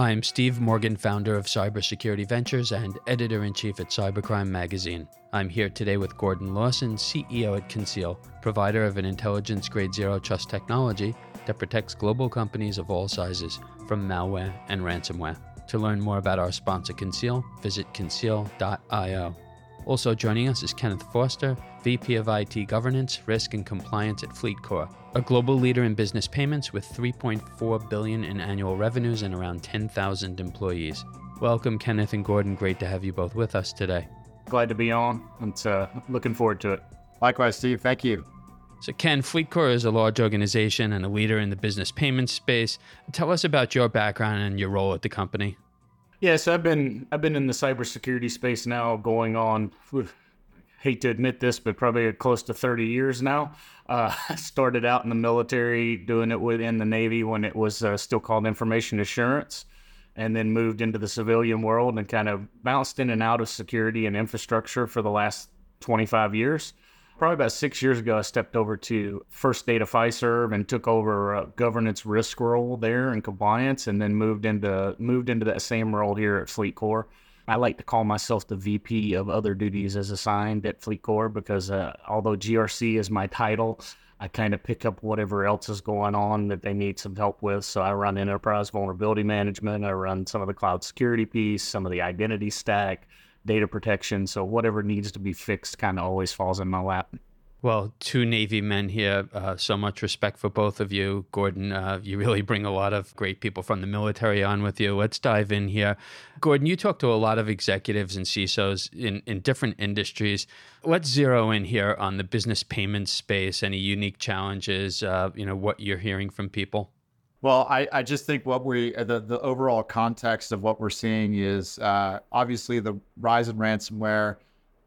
I'm Steve Morgan, founder of Cybersecurity Ventures and editor in chief at Cybercrime Magazine. I'm here today with Gordon Lawson, CEO at Conceal, provider of an intelligence grade zero trust technology that protects global companies of all sizes from malware and ransomware. To learn more about our sponsor, Conceal, visit conceal.io. Also joining us is Kenneth Foster, VP of IT Governance, Risk and Compliance at FleetCor, a global leader in business payments with 3.4 billion in annual revenues and around 10,000 employees. Welcome, Kenneth and Gordon. Great to have you both with us today. Glad to be on. And uh, looking forward to it. Likewise, Steve. Thank you. So, Ken, FleetCor is a large organization and a leader in the business payments space. Tell us about your background and your role at the company. Yeah, so I've been I've been in the cybersecurity space now, going on. Hate to admit this, but probably close to 30 years now. Uh, started out in the military, doing it within the Navy when it was uh, still called information assurance, and then moved into the civilian world and kind of bounced in and out of security and infrastructure for the last 25 years probably about six years ago, I stepped over to First Data Fiserv and took over a governance risk role there and compliance, and then moved into moved into that same role here at FleetCor. I like to call myself the VP of other duties as assigned at FleetCor because uh, although GRC is my title, I kind of pick up whatever else is going on that they need some help with. So I run enterprise vulnerability management, I run some of the cloud security piece, some of the identity stack data protection. So whatever needs to be fixed kind of always falls in my lap. Well, two Navy men here. Uh, so much respect for both of you. Gordon, uh, you really bring a lot of great people from the military on with you. Let's dive in here. Gordon, you talk to a lot of executives and CISOs in, in different industries. Let's zero in here on the business payment space, any unique challenges, uh, you know, what you're hearing from people. Well, I, I just think what we uh, the the overall context of what we're seeing is uh, obviously the rise in ransomware,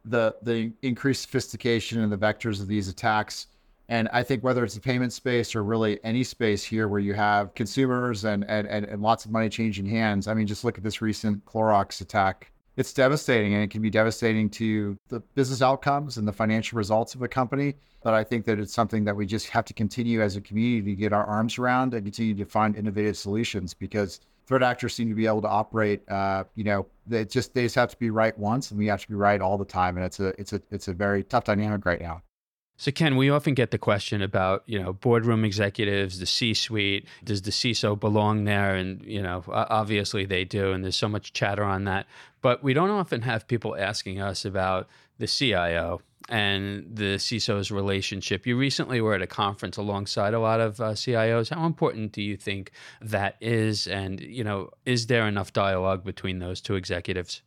the the increased sophistication and the vectors of these attacks, and I think whether it's the payment space or really any space here where you have consumers and and and, and lots of money changing hands. I mean, just look at this recent Clorox attack it's devastating and it can be devastating to the business outcomes and the financial results of a company. But I think that it's something that we just have to continue as a community to get our arms around and continue to find innovative solutions because threat actors seem to be able to operate. Uh, you know, they just they just have to be right once, and we have to be right all the time. And it's a it's a it's a very tough dynamic right now. So, Ken, we often get the question about, you know, boardroom executives, the C suite. Does the CISO belong there? And, you know, obviously they do. And there's so much chatter on that. But we don't often have people asking us about the CIO and the CISO's relationship. You recently were at a conference alongside a lot of uh, CIOs. How important do you think that is? And, you know, is there enough dialogue between those two executives?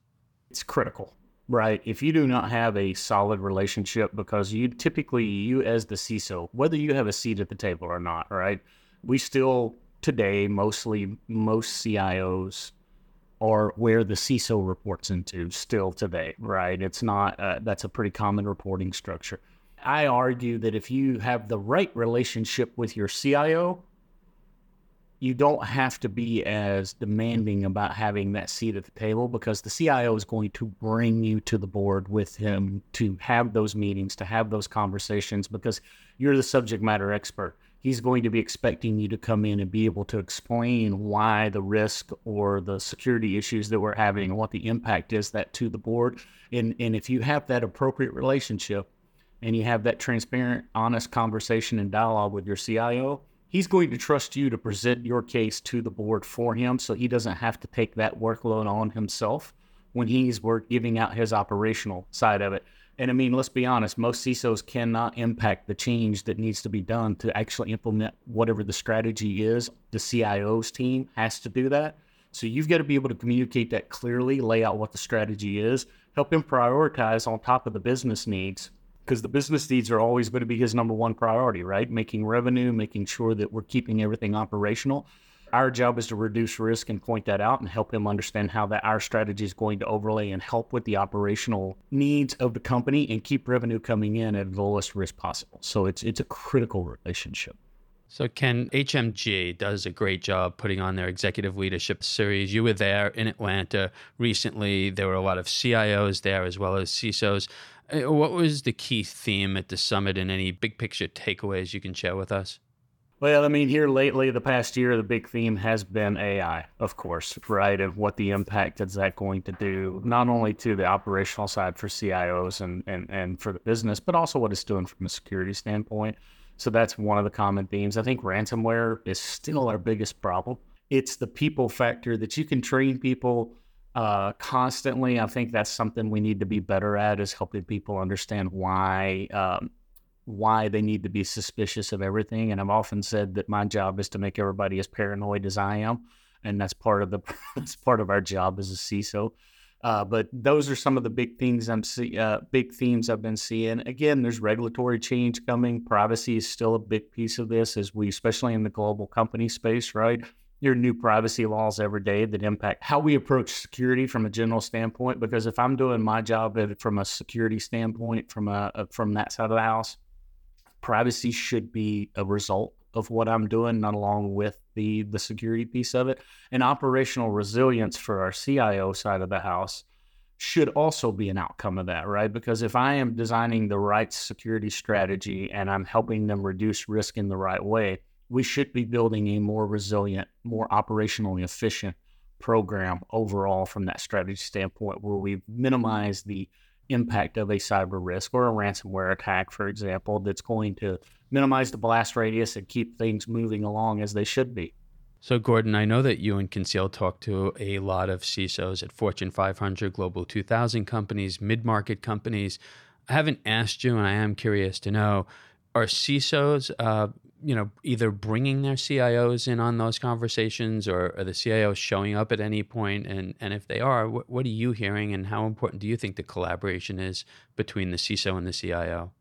It's critical right? If you do not have a solid relationship, because you typically, you as the CISO, whether you have a seat at the table or not, right? We still today, mostly most CIOs are where the CISO reports into still today, right? It's not, uh, that's a pretty common reporting structure. I argue that if you have the right relationship with your CIO, you don't have to be as demanding about having that seat at the table because the CIO is going to bring you to the board with him to have those meetings, to have those conversations because you're the subject matter expert. He's going to be expecting you to come in and be able to explain why the risk or the security issues that we're having and what the impact is that to the board. And, and if you have that appropriate relationship and you have that transparent, honest conversation and dialogue with your CIO, he's going to trust you to present your case to the board for him so he doesn't have to take that workload on himself when he's work giving out his operational side of it. And I mean, let's be honest, most CISOs cannot impact the change that needs to be done to actually implement whatever the strategy is. The CIO's team has to do that. So you've got to be able to communicate that clearly, lay out what the strategy is, help him prioritize on top of the business needs because the business needs are always going to be his number one priority, right? Making revenue, making sure that we're keeping everything operational. Our job is to reduce risk and point that out and help him understand how that our strategy is going to overlay and help with the operational needs of the company and keep revenue coming in at the lowest risk possible. So it's it's a critical relationship. So, Ken, HMG does a great job putting on their executive leadership series. You were there in Atlanta recently. There were a lot of CIOs there as well as CISOs. Uh, what was the key theme at the summit and any big picture takeaways you can share with us? Well, I mean, here lately, the past year, the big theme has been AI, of course, right? And what the impact is that going to do, not only to the operational side for CIOs and, and, and for the business, but also what it's doing from a security standpoint. So that's one of the common themes. I think ransomware is still our biggest problem. It's the people factor that you can train people uh, constantly. I think that's something we need to be better at is helping people understand why um, why they need to be suspicious of everything. And I've often said that my job is to make everybody as paranoid as I am, and that's part of the that's part of our job as a CISO. Uh, but those are some of the big things I'm see, uh, big themes I've been seeing. Again, there's regulatory change coming. Privacy is still a big piece of this, as we, especially in the global company space, right? Are new privacy laws every day that impact how we approach security from a general standpoint. Because if I'm doing my job from a security standpoint, from a uh, from that side of the house, privacy should be a result of what I'm doing, not along with the the security piece of it. And operational resilience for our CIO side of the house should also be an outcome of that, right? Because if I am designing the right security strategy and I'm helping them reduce risk in the right way, we should be building a more resilient, more operationally efficient program overall from that strategy standpoint where we minimize the impact of a cyber risk or a ransomware attack, for example, that's going to minimize the blast radius and keep things moving along as they should be. So, Gordon, I know that you and Conceal talk to a lot of CISOs at Fortune 500, Global 2000 companies, mid market companies. I haven't asked you, and I am curious to know are CISOs uh, you know, either bringing their CIOs in on those conversations or are the CIOs showing up at any point? And, and if they are, what, what are you hearing and how important do you think the collaboration is between the CISO and the CIO?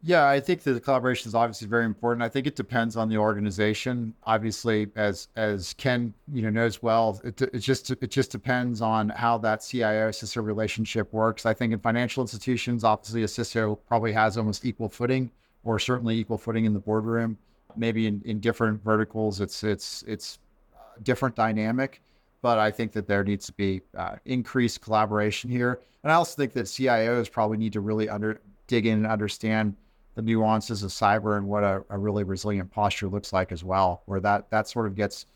Yeah, I think the collaboration is obviously very important. I think it depends on the organization. Obviously, as as Ken you know knows well, it, it just it just depends on how that CIO CISO relationship works. I think in financial institutions, obviously a CISO probably has almost equal footing, or certainly equal footing in the boardroom maybe in, in different verticals, it's it's it's different dynamic. But I think that there needs to be uh, increased collaboration here, and I also think that CIOs probably need to really under dig in and understand the nuances of cyber and what a, a really resilient posture looks like as well. Where that that sort of gets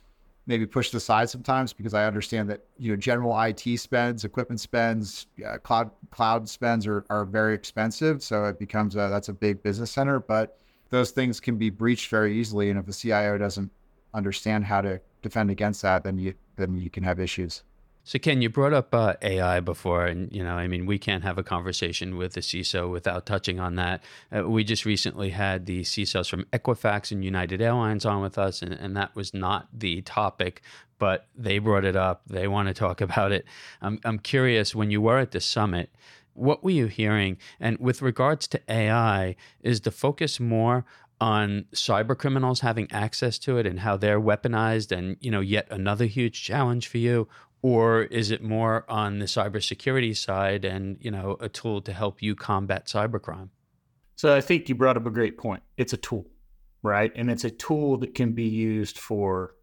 maybe pushed aside sometimes because I understand that you know general IT spends, equipment spends, uh, cloud cloud spends are, are very expensive, so it becomes a, that's a big business center. But those things can be breached very easily. And if the CIO doesn't understand how to defend against that, then you then you can have issues. So Ken, you brought up uh, AI before, and you know, I mean, we can't have a conversation with the CISO without touching on that. Uh, we just recently had the CISOs from Equifax and United Airlines on with us, and, and that was not the topic, but they brought it up. They want to talk about it. I'm I'm curious when you were at the summit what were you hearing? And with regards to AI, is the focus more on cyber criminals having access to it and how they're weaponized and you know yet another huge challenge for you? Or is it more on the cybersecurity side and you know a tool to help you combat cybercrime? So i think you brought up a great point. It's a tool right? And it's a tool that can be used for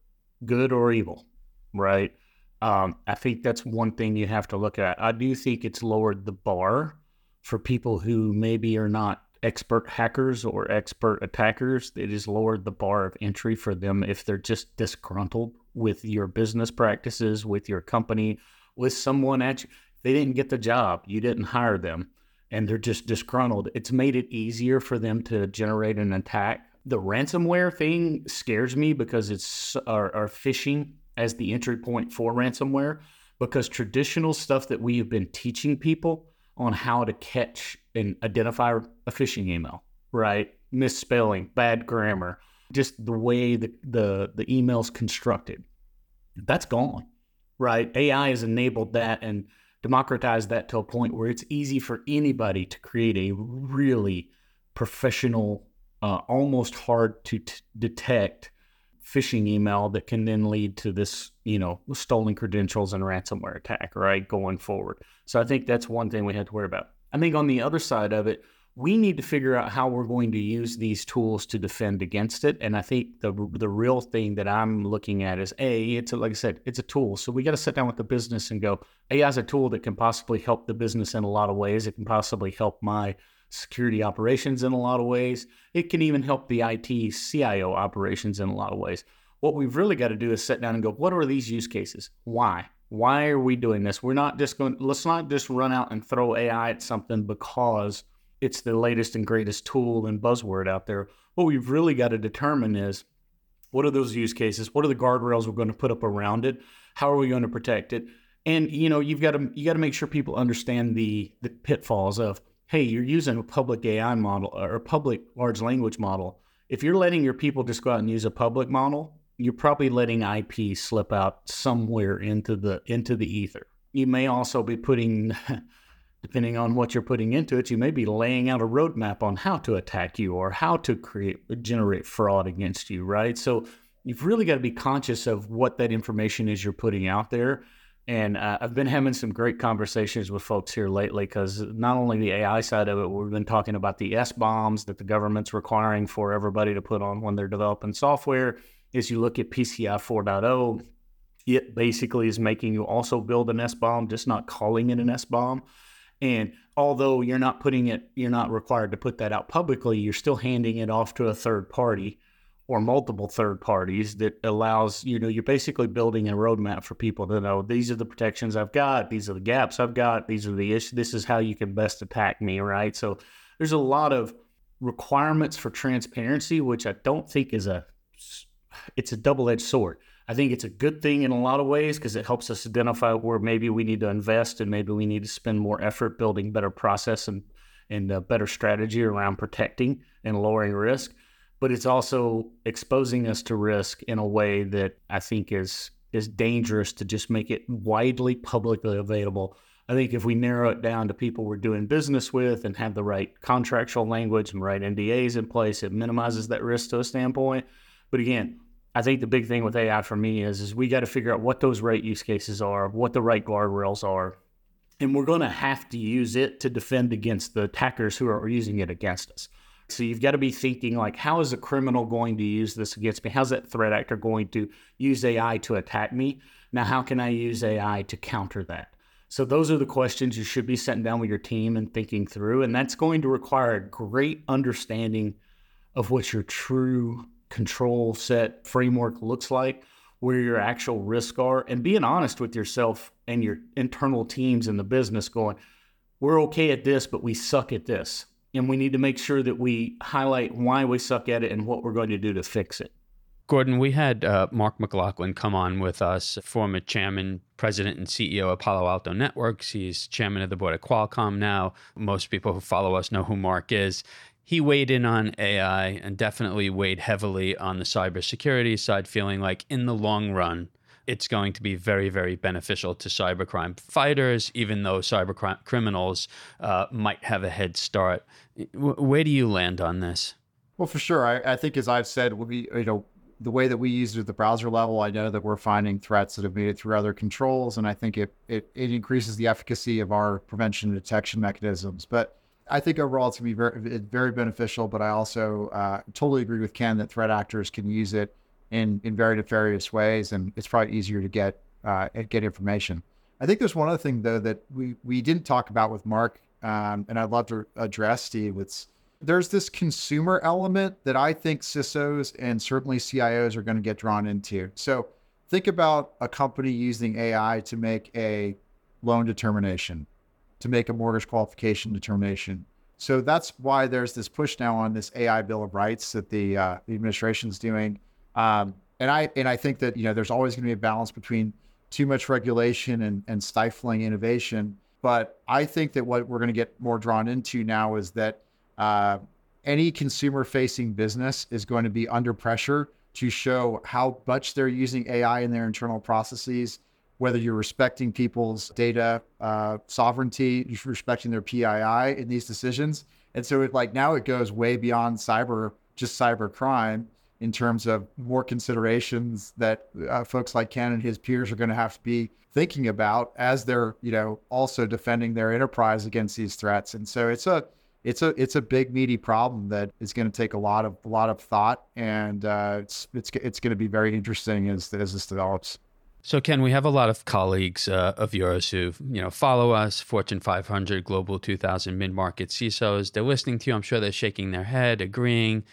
good or evil right um, I think that's one thing you have to look at. I do think it's lowered the bar for people who maybe are not expert hackers or expert attackers. It has lowered the bar of entry for them if they're just disgruntled with your business practices, with your company, with someone at you. They didn't get the job, you didn't hire them, and they're just disgruntled. It's made it easier for them to generate an attack. The ransomware thing scares me because it's our, our phishing as the entry point for ransomware because traditional stuff that we have been teaching people on how to catch and identify a phishing email, right? Misspelling, bad grammar, just the way the, the, the email's constructed. That's gone, right? AI has enabled that and democratized that to a point where it's easy for anybody to create a really professional, uh, almost hard to t- detect phishing email that can then lead to this, you know, stolen credentials and ransomware attack, right, going forward. So I think that's one thing we have to worry about. I think on the other side of it, we need to figure out how we're going to use these tools to defend against it. And I think the the real thing that I'm looking at is a it's a, like I said, it's a tool. So we got to sit down with the business and go, AI is a tool that can possibly help the business in a lot of ways. It can possibly help my security operations in a lot of ways. It can even help the IT CIO operations in a lot of ways. What we've really got to do is sit down and go, what are these use cases? Why? Why are we doing this? We're not just going, let's not just run out and throw AI at something because it's the latest and greatest tool and buzzword out there. What we've really got to determine is what are those use cases? What are the guardrails we're going to put up around it? How are we going to protect it? And you know, you've got to you got to make sure people understand the the pitfalls of hey, you're using a public AI model or a public large language model. If you're letting your people just go out and use a public model, you're probably letting IP slip out somewhere into the into the ether. You may also be putting depending on what you're putting into it, you may be laying out a roadmap on how to attack you or how to create generate fraud against you, right? So you've really got to be conscious of what that information is you're putting out there. And uh, I've been having some great conversations with folks here lately because not only the AI side of it, we've been talking about the SBOMs that the government's requiring for everybody to put on when they're developing software. As you look at PCI 4.0, it basically is making you also build an SBOM, just not calling it an SBOM. And although you're not putting it, you're not required to put that out publicly, you're still handing it off to a third party or multiple third parties that allows, you know, you're basically building a roadmap for people to know these are the protections I've got, these are the gaps I've got, these are the issues, this is how you can best attack me, right? So there's a lot of requirements for transparency, which I don't think is a it's a double-edged sword. I think it's a good thing in a lot of ways because it helps us identify where maybe we need to invest and maybe we need to spend more effort building better process and and a better strategy around protecting and lowering risk. But it's also exposing us to risk in a way that I think is is dangerous to just make it widely publicly available. I think if we narrow it down to people we're doing business with and have the right contractual language and right NDAs in place, it minimizes that risk to a standpoint. But again, I think the big thing with AI for me is is we got to figure out what those right use cases are, what the right guardrails are, and we're going to have to use it to defend against the attackers who are using it against us. So you've got to be thinking like, how is a criminal going to use this against me? How's that threat actor going to use AI to attack me? Now, how can I use AI to counter that? So those are the questions you should be sitting down with your team and thinking through, and that's going to require a great understanding of what your true control set framework looks like, where your actual risks are, and being honest with yourself and your internal teams in the business going, we're okay at this, but we suck at this. And we need to make sure that we highlight why we suck at it and what we're going to do to fix it. Gordon, we had uh, Mark McLaughlin come on with us, former chairman, president, and CEO of Palo Alto Networks. He's chairman of the board at Qualcomm now. Most people who follow us know who Mark is he weighed in on AI and definitely weighed heavily on the cybersecurity side, feeling like in the long run, it's going to be very, very beneficial to cybercrime fighters, even though cyber criminals uh, might have a head start. where do you land on this? Well, for sure. I, I think, as I've said, we, you know, the way that we use it at the browser level, I know that we're finding threats that have made it through other controls, and I think it, it, it increases the efficacy of our prevention and detection mechanisms. But I think overall it's going to be very, very beneficial, but I also uh, totally agree with Ken that threat actors can use it in, in very nefarious ways, and it's probably easier to get uh, get information. I think there's one other thing though that we we didn't talk about with Mark, um, and I'd love to address Steve. It's there's this consumer element that I think CISOs and certainly CIOs are going to get drawn into. So think about a company using AI to make a loan determination to make a mortgage qualification determination. So that's why there's this push now on this AI Bill of Rights that the uh, the administration is doing. Um, and I and I think that you know there's always going to be a balance between too much regulation and, and stifling innovation. But I think that what we're going to get more drawn into now is that uh, any consumer facing business is going to be under pressure to show how much they're using AI in their internal processes whether you're respecting people's data uh, sovereignty, you're respecting their PII in these decisions. And so it like now it goes way beyond cyber, just cyber crime in terms of more considerations that uh, folks like Ken and his peers are going to have to be thinking about as they're, you know, also defending their enterprise against these threats. And so it's a it's a it's a big meaty problem that is going to take a lot of a lot of thought, and uh, it's it's it's going to be very interesting as as this develops. So, Ken, we have a lot of colleagues uh, of yours who, you know, follow us, Fortune 500, Global 2000, mid-market CISOs. They're listening to you. I'm sure they're shaking their head, agreeing.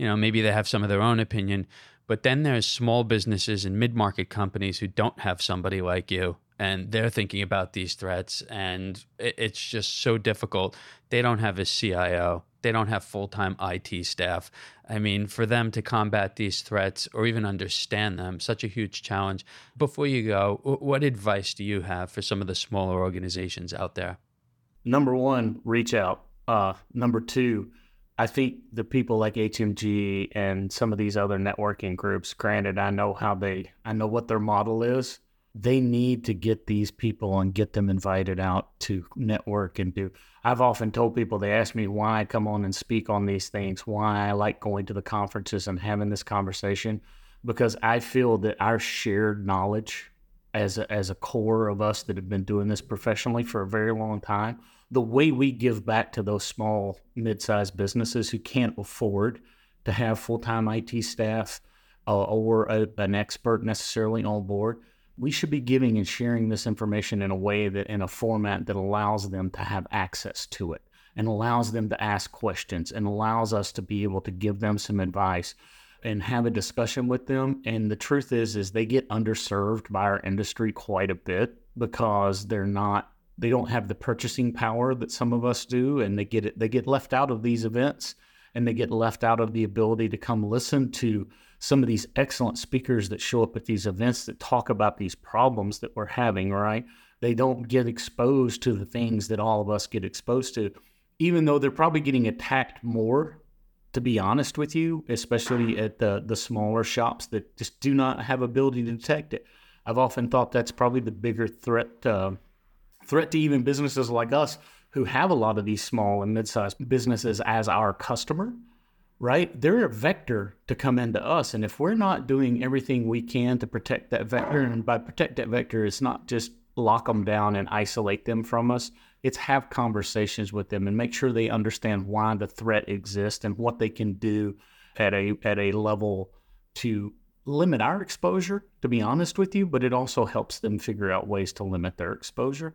You know, maybe they have some of their own opinion. But then there's small businesses and mid-market companies who don't have somebody like you, and they're thinking about these threats, and it's just so difficult. They don't have a CIO they don't have full time IT staff. I mean, for them to combat these threats or even understand them, such a huge challenge. Before you go, what advice do you have for some of the smaller organizations out there? Number one, reach out. Uh, number two, I think the people like HMG and some of these other networking groups, granted, I know how they, I know what their model is they need to get these people and get them invited out to network and do. I've often told people, they ask me why I come on and speak on these things, why I like going to the conferences and having this conversation, because I feel that our shared knowledge as a, as a core of us that have been doing this professionally for a very long time, the way we give back to those small, mid sized businesses who can't afford to have full time IT staff uh, or a, an expert necessarily on board we should be giving and sharing this information in a way that in a format that allows them to have access to it and allows them to ask questions and allows us to be able to give them some advice and have a discussion with them. And the truth is is they get underserved by our industry quite a bit because they're not they don't have the purchasing power that some of us do and they get it they get left out of these events and they get left out of the ability to come listen to some of these excellent speakers that show up at these events that talk about these problems that we're having, right? They don't get exposed to the things that all of us get exposed to, even though they're probably getting attacked more, to be honest with you, especially at the, the smaller shops that just do not have ability to detect it. I've often thought that's probably the bigger threat uh, threat to even businesses like us who have a lot of these small and mid-sized businesses as our customer right? They're a vector to come into us. And if we're not doing everything we can to protect that vector, and by protect that vector, it's not just lock them down and isolate them from us, it's have conversations with them and make sure they understand why the threat exists and what they can do at a at a level to limit our exposure, to be honest with you, but it also helps them figure out ways to limit their exposure.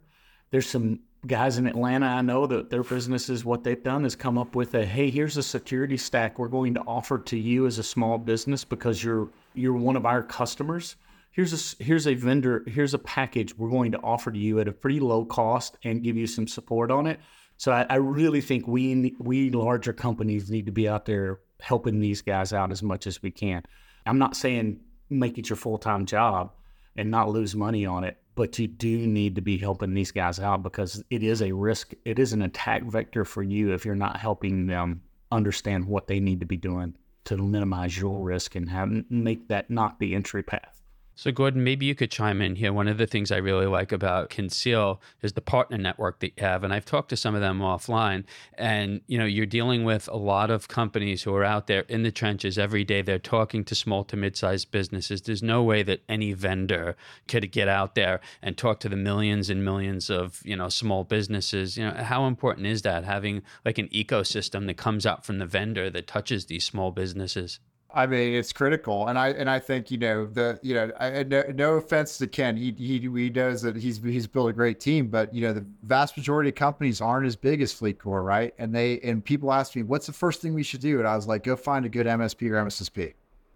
There's some guys in Atlanta, I know that their businesses, what they've done is come up with a, hey, here's a security stack we're going to offer to you as a small business because you're you're one of our customers. Here's a here's a vendor, here's a package we're going to offer to you at a pretty low cost and give you some support on it. So I, I really think we we larger companies need to be out there helping these guys out as much as we can. I'm not saying make it your full time job and not lose money on it but you do need to be helping these guys out because it is a risk. It is an attack vector for you if you're not helping them understand what they need to be doing to minimize your risk and have make that not the entry path. So, Gordon, maybe you could chime in here. One of the things I really like about Conceal is the partner network that you have, and I've talked to some of them offline. And you know, you're dealing with a lot of companies who are out there in the trenches every day. They're talking to small to mid-sized businesses. There's no way that any vendor could get out there and talk to the millions and millions of you know small businesses. You know, how important is that having like an ecosystem that comes out from the vendor that touches these small businesses? I mean, it's critical, and I and I think you know the you know I, no, no offense to Ken, he, he he knows that he's he's built a great team, but you know the vast majority of companies aren't as big as FleetCor, right? And they and people ask me, what's the first thing we should do? And I was like, go find a good MSP or MSSP,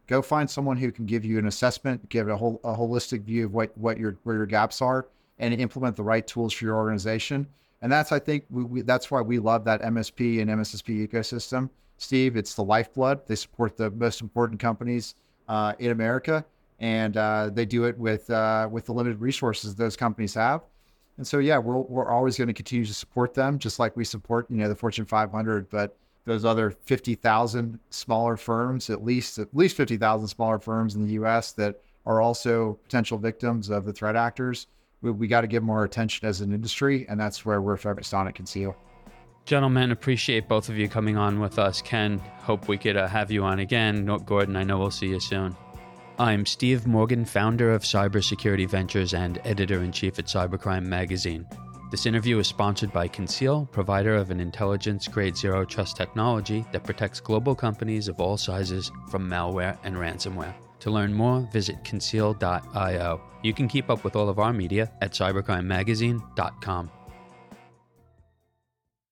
go find someone who can give you an assessment, give a whole a holistic view of what what your where your gaps are, and implement the right tools for your organization. And that's I think we, we that's why we love that MSP and MSSP ecosystem Steve. It's the lifeblood. They support the most important companies uh, in America, and uh, they do it with uh, with the limited resources those companies have. And so, yeah, we're we're always going to continue to support them, just like we support you know the Fortune 500, but those other 50,000 smaller firms, at least at least 50,000 smaller firms in the U.S. that are also potential victims of the threat actors. We, we got to give more attention as an industry, and that's where we're focused on at Conceal. Gentlemen, appreciate both of you coming on with us. Ken, hope we could uh, have you on again. Gordon, I know we'll see you soon. I'm Steve Morgan, founder of Cybersecurity Ventures and editor in chief at Cybercrime Magazine. This interview is sponsored by Conceal, provider of an intelligence grade zero trust technology that protects global companies of all sizes from malware and ransomware. To learn more, visit conceal.io. You can keep up with all of our media at cybercrimemagazine.com.